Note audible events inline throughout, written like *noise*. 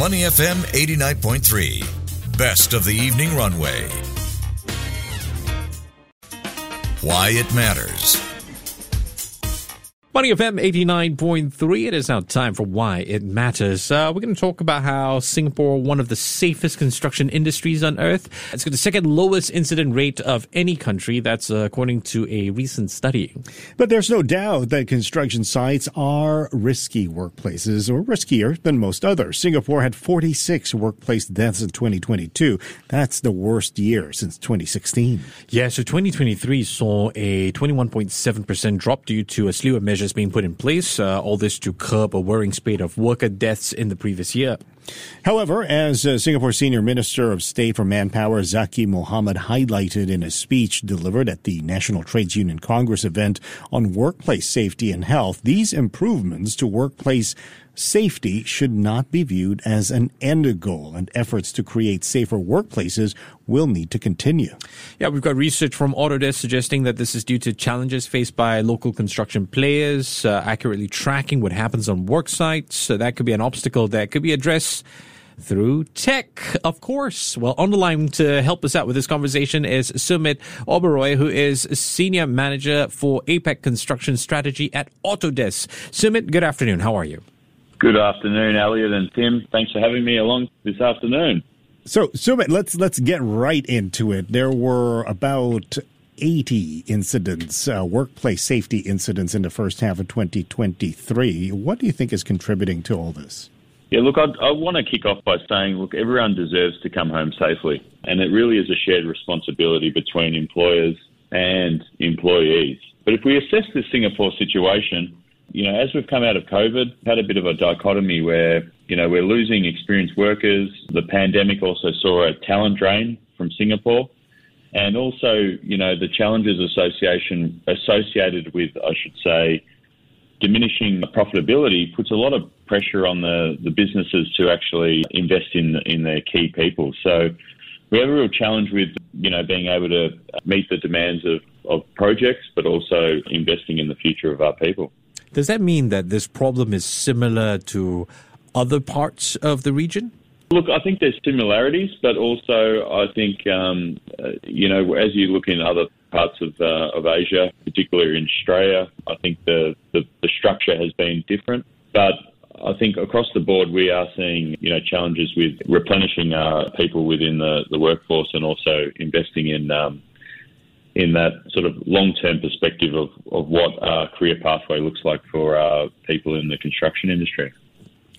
Money FM 89.3. Best of the evening runway. Why it matters. Money FM 89.3. It is now time for Why It Matters. Uh, we're going to talk about how Singapore, one of the safest construction industries on earth, it's got the second lowest incident rate of any country. That's uh, according to a recent study. But there's no doubt that construction sites are risky workplaces or riskier than most others. Singapore had 46 workplace deaths in 2022. That's the worst year since 2016. Yeah, so 2023 saw a 21.7% drop due to a slew of measures measures being put in place, uh, all this to curb a worrying spate of worker deaths in the previous year. However, as uh, Singapore Senior Minister of State for Manpower Zaqy Mohamad highlighted in a speech delivered at the National Trades Union Congress event on workplace safety and health, these improvements to workplace safety should not be viewed as an end goal, and efforts to create safer workplaces will need to continue. Yeah, we've got research from Autodesk suggesting that this is due to challenges faced by local construction players, uh, accurately tracking what happens on work sites. So that could be an obstacle that could be addressed through tech, of course. Well, on the line to help us out with this conversation is Sumit Oberoi, who is Senior Manager for APAC Construction Strategy at Autodesk. Sumit, good afternoon. How are you? Good afternoon, Elliot and Tim. Thanks for having me along this afternoon. So, Sumit, let's let's get right into it. There were about 80 incidents, uh, workplace safety incidents in the first half of 2023. What do you think is contributing to all this? Yeah, look, I'd, I want to kick off by saying, look, everyone deserves to come home safely. And it really is a shared responsibility between employers and employees. But if we assess the Singapore situation, you know, as we've come out of COVID, had a bit of a dichotomy where, you know, we're losing experienced workers. The pandemic also saw a talent drain from Singapore. And also, you know, the challenges association associated with, I should say, diminishing profitability puts a lot of pressure on the, the businesses to actually invest in in their key people. So we have a real challenge with, you know, being able to meet the demands of, of projects, but also investing in the future of our people. Does that mean that this problem is similar to other parts of the region? Look, I think there's similarities, but also I think um, uh, you know as you look in other parts of uh, of Asia, particularly in Australia, I think the, the, the structure has been different. But I think across the board we are seeing you know challenges with replenishing uh, people within the, the workforce and also investing in um, in that sort of long term perspective of, of what a career pathway looks like for uh, people in the construction industry.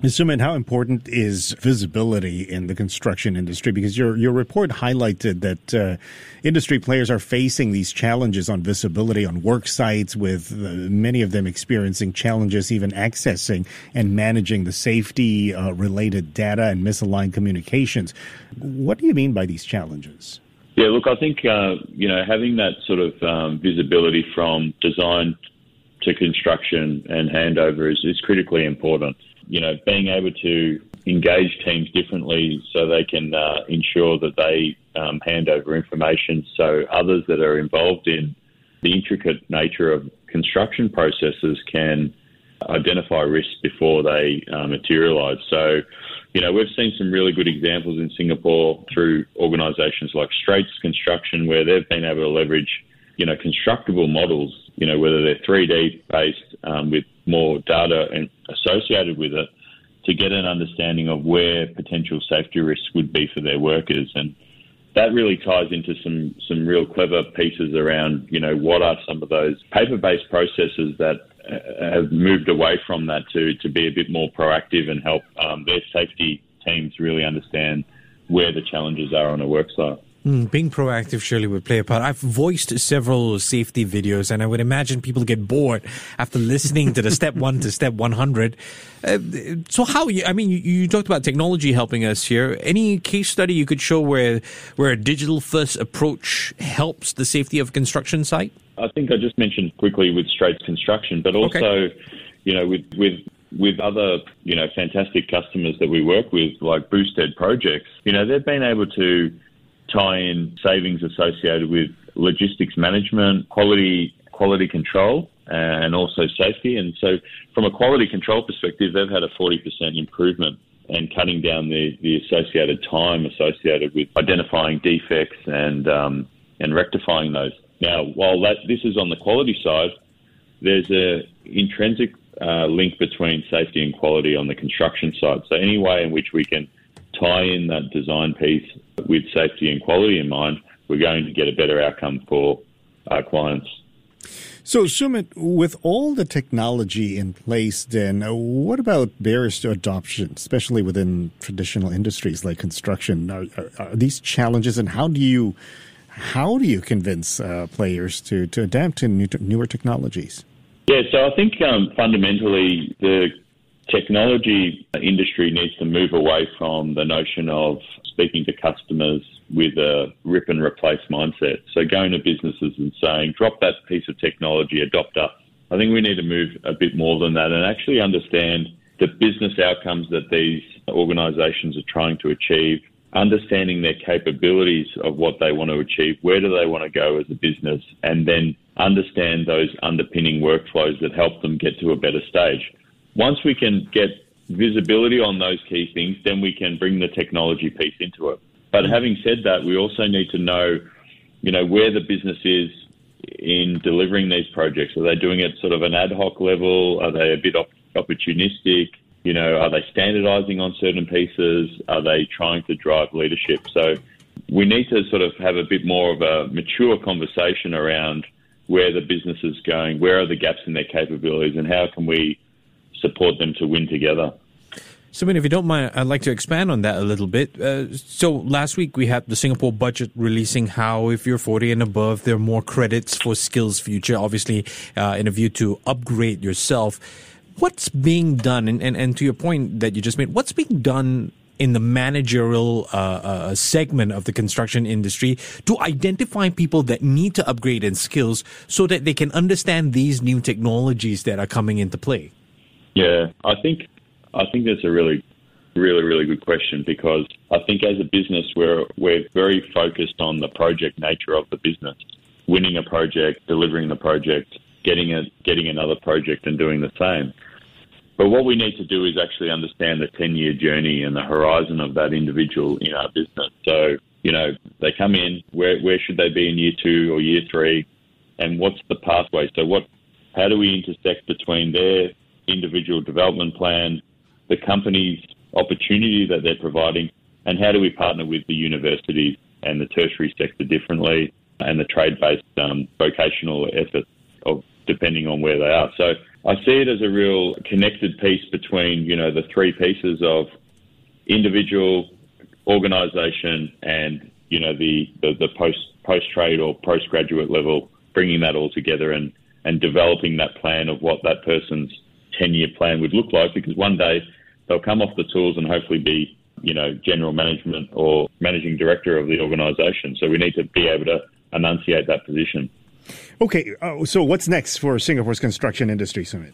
Sumit, how important is visibility in the construction industry? Because your your report highlighted that uh, industry players are facing these challenges on visibility on work sites, with uh, many of them experiencing challenges even accessing and managing the safety uh, related data and misaligned communications. What do you mean by these challenges? Yeah, look, I think uh, you know having that sort of um, visibility from design to construction and handover is, is critically important. You know, being able to engage teams differently so they can uh, ensure that they um, hand over information so others that are involved in the intricate nature of construction processes can identify risks before they uh, materialise. So you know, we've seen some really good examples in Singapore through organisations like Straits Construction, where they've been able to leverage, you know, constructible models, you know, whether they're 3D based um, with more data and associated with it, to get an understanding of where potential safety risks would be for their workers. And that really ties into some some real clever pieces around, you know, what are some of those paper-based processes that uh, have moved away from that to, to be a bit more proactive and help um, their safety teams really understand where the challenges are on a work site. Mm, being proactive surely would play a part. I've voiced several safety videos, and I would imagine people get bored after listening to the *laughs* step one to step 100. Uh, so, how, I mean, you, you, talked about technology helping us here. Any case study you could show where, where a digital first approach helps the safety of a construction site? I think I just mentioned quickly with Straits Construction, but also, okay. you know, with, with with other, you know, fantastic customers that we work with, like Boustead Projects, you know, they've been able to tie in savings associated with logistics management, quality quality control, and also safety. And so, from a quality control perspective, they've had a 40% improvement and cutting down the, the associated time associated with identifying defects and um, and rectifying those. Now, while that this is on the quality side, there's a intrinsic uh, link between safety and quality on the construction side. So any way in which we can tie in that design piece with safety and quality in mind, we're going to get a better outcome for our clients. So, Sumit, with all the technology in place, then uh, what about barriers to adoption, especially within traditional industries like construction? Are, are, are these challenges, and how do you how do you convince uh, players to to adapt to new, newer technologies? Yeah, so I think um, fundamentally the technology industry needs to move away from the notion of speaking to customers with a rip and replace mindset. So going to businesses and saying, drop that piece of technology, adopt us. I think we need to move a bit more than that and actually understand the business outcomes that these organisations are trying to achieve, understanding their capabilities of what they want to achieve, where do they want to go as a business, and then understand those underpinning workflows that help them get to a better stage. Once we can get visibility on those key things, then we can bring the technology piece into it. But mm-hmm. having said that, we also need to know, you know, where the business is in delivering these projects. Are they doing it sort of an ad hoc level? Are they a bit opportunistic? You know, are they standardizing on certain pieces? Are they trying to drive leadership? So we need to sort of have a bit more of a mature conversation around where the business is going, where are the gaps in their capabilities, and how can we support them to win together. So, mean if you don't mind, I'd like to expand on that a little bit. Uh, so, last week we had the Singapore budget releasing how, if you're 40 and above, there are more credits for Skills Future, obviously, uh, in a view to upgrade yourself. What's being done, and, and, and to your point that you just made, what's being done in the managerial uh, uh, segment of the construction industry to identify people that need to upgrade in skills so that they can understand these new technologies that are coming into play? Yeah, I think I think that's a really, really, really good question because I think as a business we're we're very focused on the project nature of the business, winning a project, delivering the project, getting a getting another project, and doing the same. But what we need to do is actually understand the 10 year journey and the horizon of that individual in our business. So, you know, they come in, where, where should they be in year two or year three? And what's the pathway? So, what, how do we intersect between their individual development plan, the company's opportunity that they're providing, and how do we partner with the universities and the tertiary sector differently, and the trade-based um, vocational effort of depending on where they are. So I see it as a real connected piece between you know the three pieces of individual, organisation, and you know the, the, the post post trade or postgraduate level, bringing that all together and and developing that plan of what that person's 10 year plan would look like because one day they'll come off the tools and hopefully be, you know, general management or managing director of the organisation. So we need to be able to enunciate that position. Okay, uh, so what's next for Singapore's construction industry Sumit?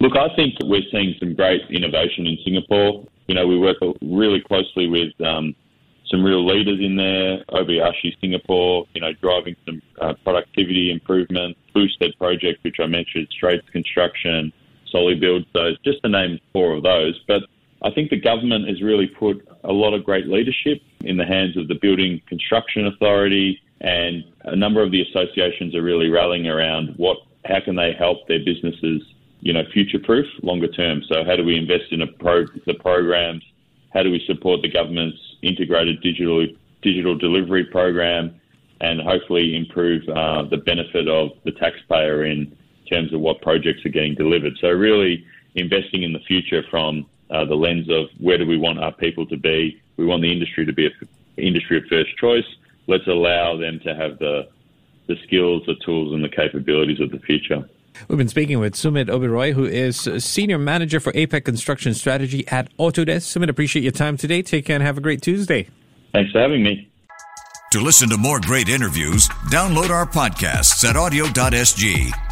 Look, I think we're seeing some great innovation in Singapore. You know, we work really closely with um, some real leaders in there, Obayashi Singapore, you know, driving some uh, productivity improvement, Boustead project, which I mentioned, Straits Construction, Build, those, just to name four of those. But I think the government has really put a lot of great leadership in the hands of the Building Construction Authority, and a number of the associations are really rallying around what, how can they help their businesses, you know, future-proof longer term. So how do we invest in pro, the programs? How do we support the government's integrated digital digital delivery program, and hopefully improve uh, the benefit of the taxpayer in terms of what projects are getting delivered. So really investing in the future from uh, the lens of where do we want our people to be. We want the industry to be an industry of first choice. Let's allow them to have the the skills, the tools, and the capabilities of the future. We've been speaking with Sumit Oberoi, who is Senior Manager for APAC Construction Strategy at Autodesk. Sumit, appreciate your time today. Take care and have a great Tuesday. Thanks for having me. To listen to more great interviews, download our podcasts at awedio.sg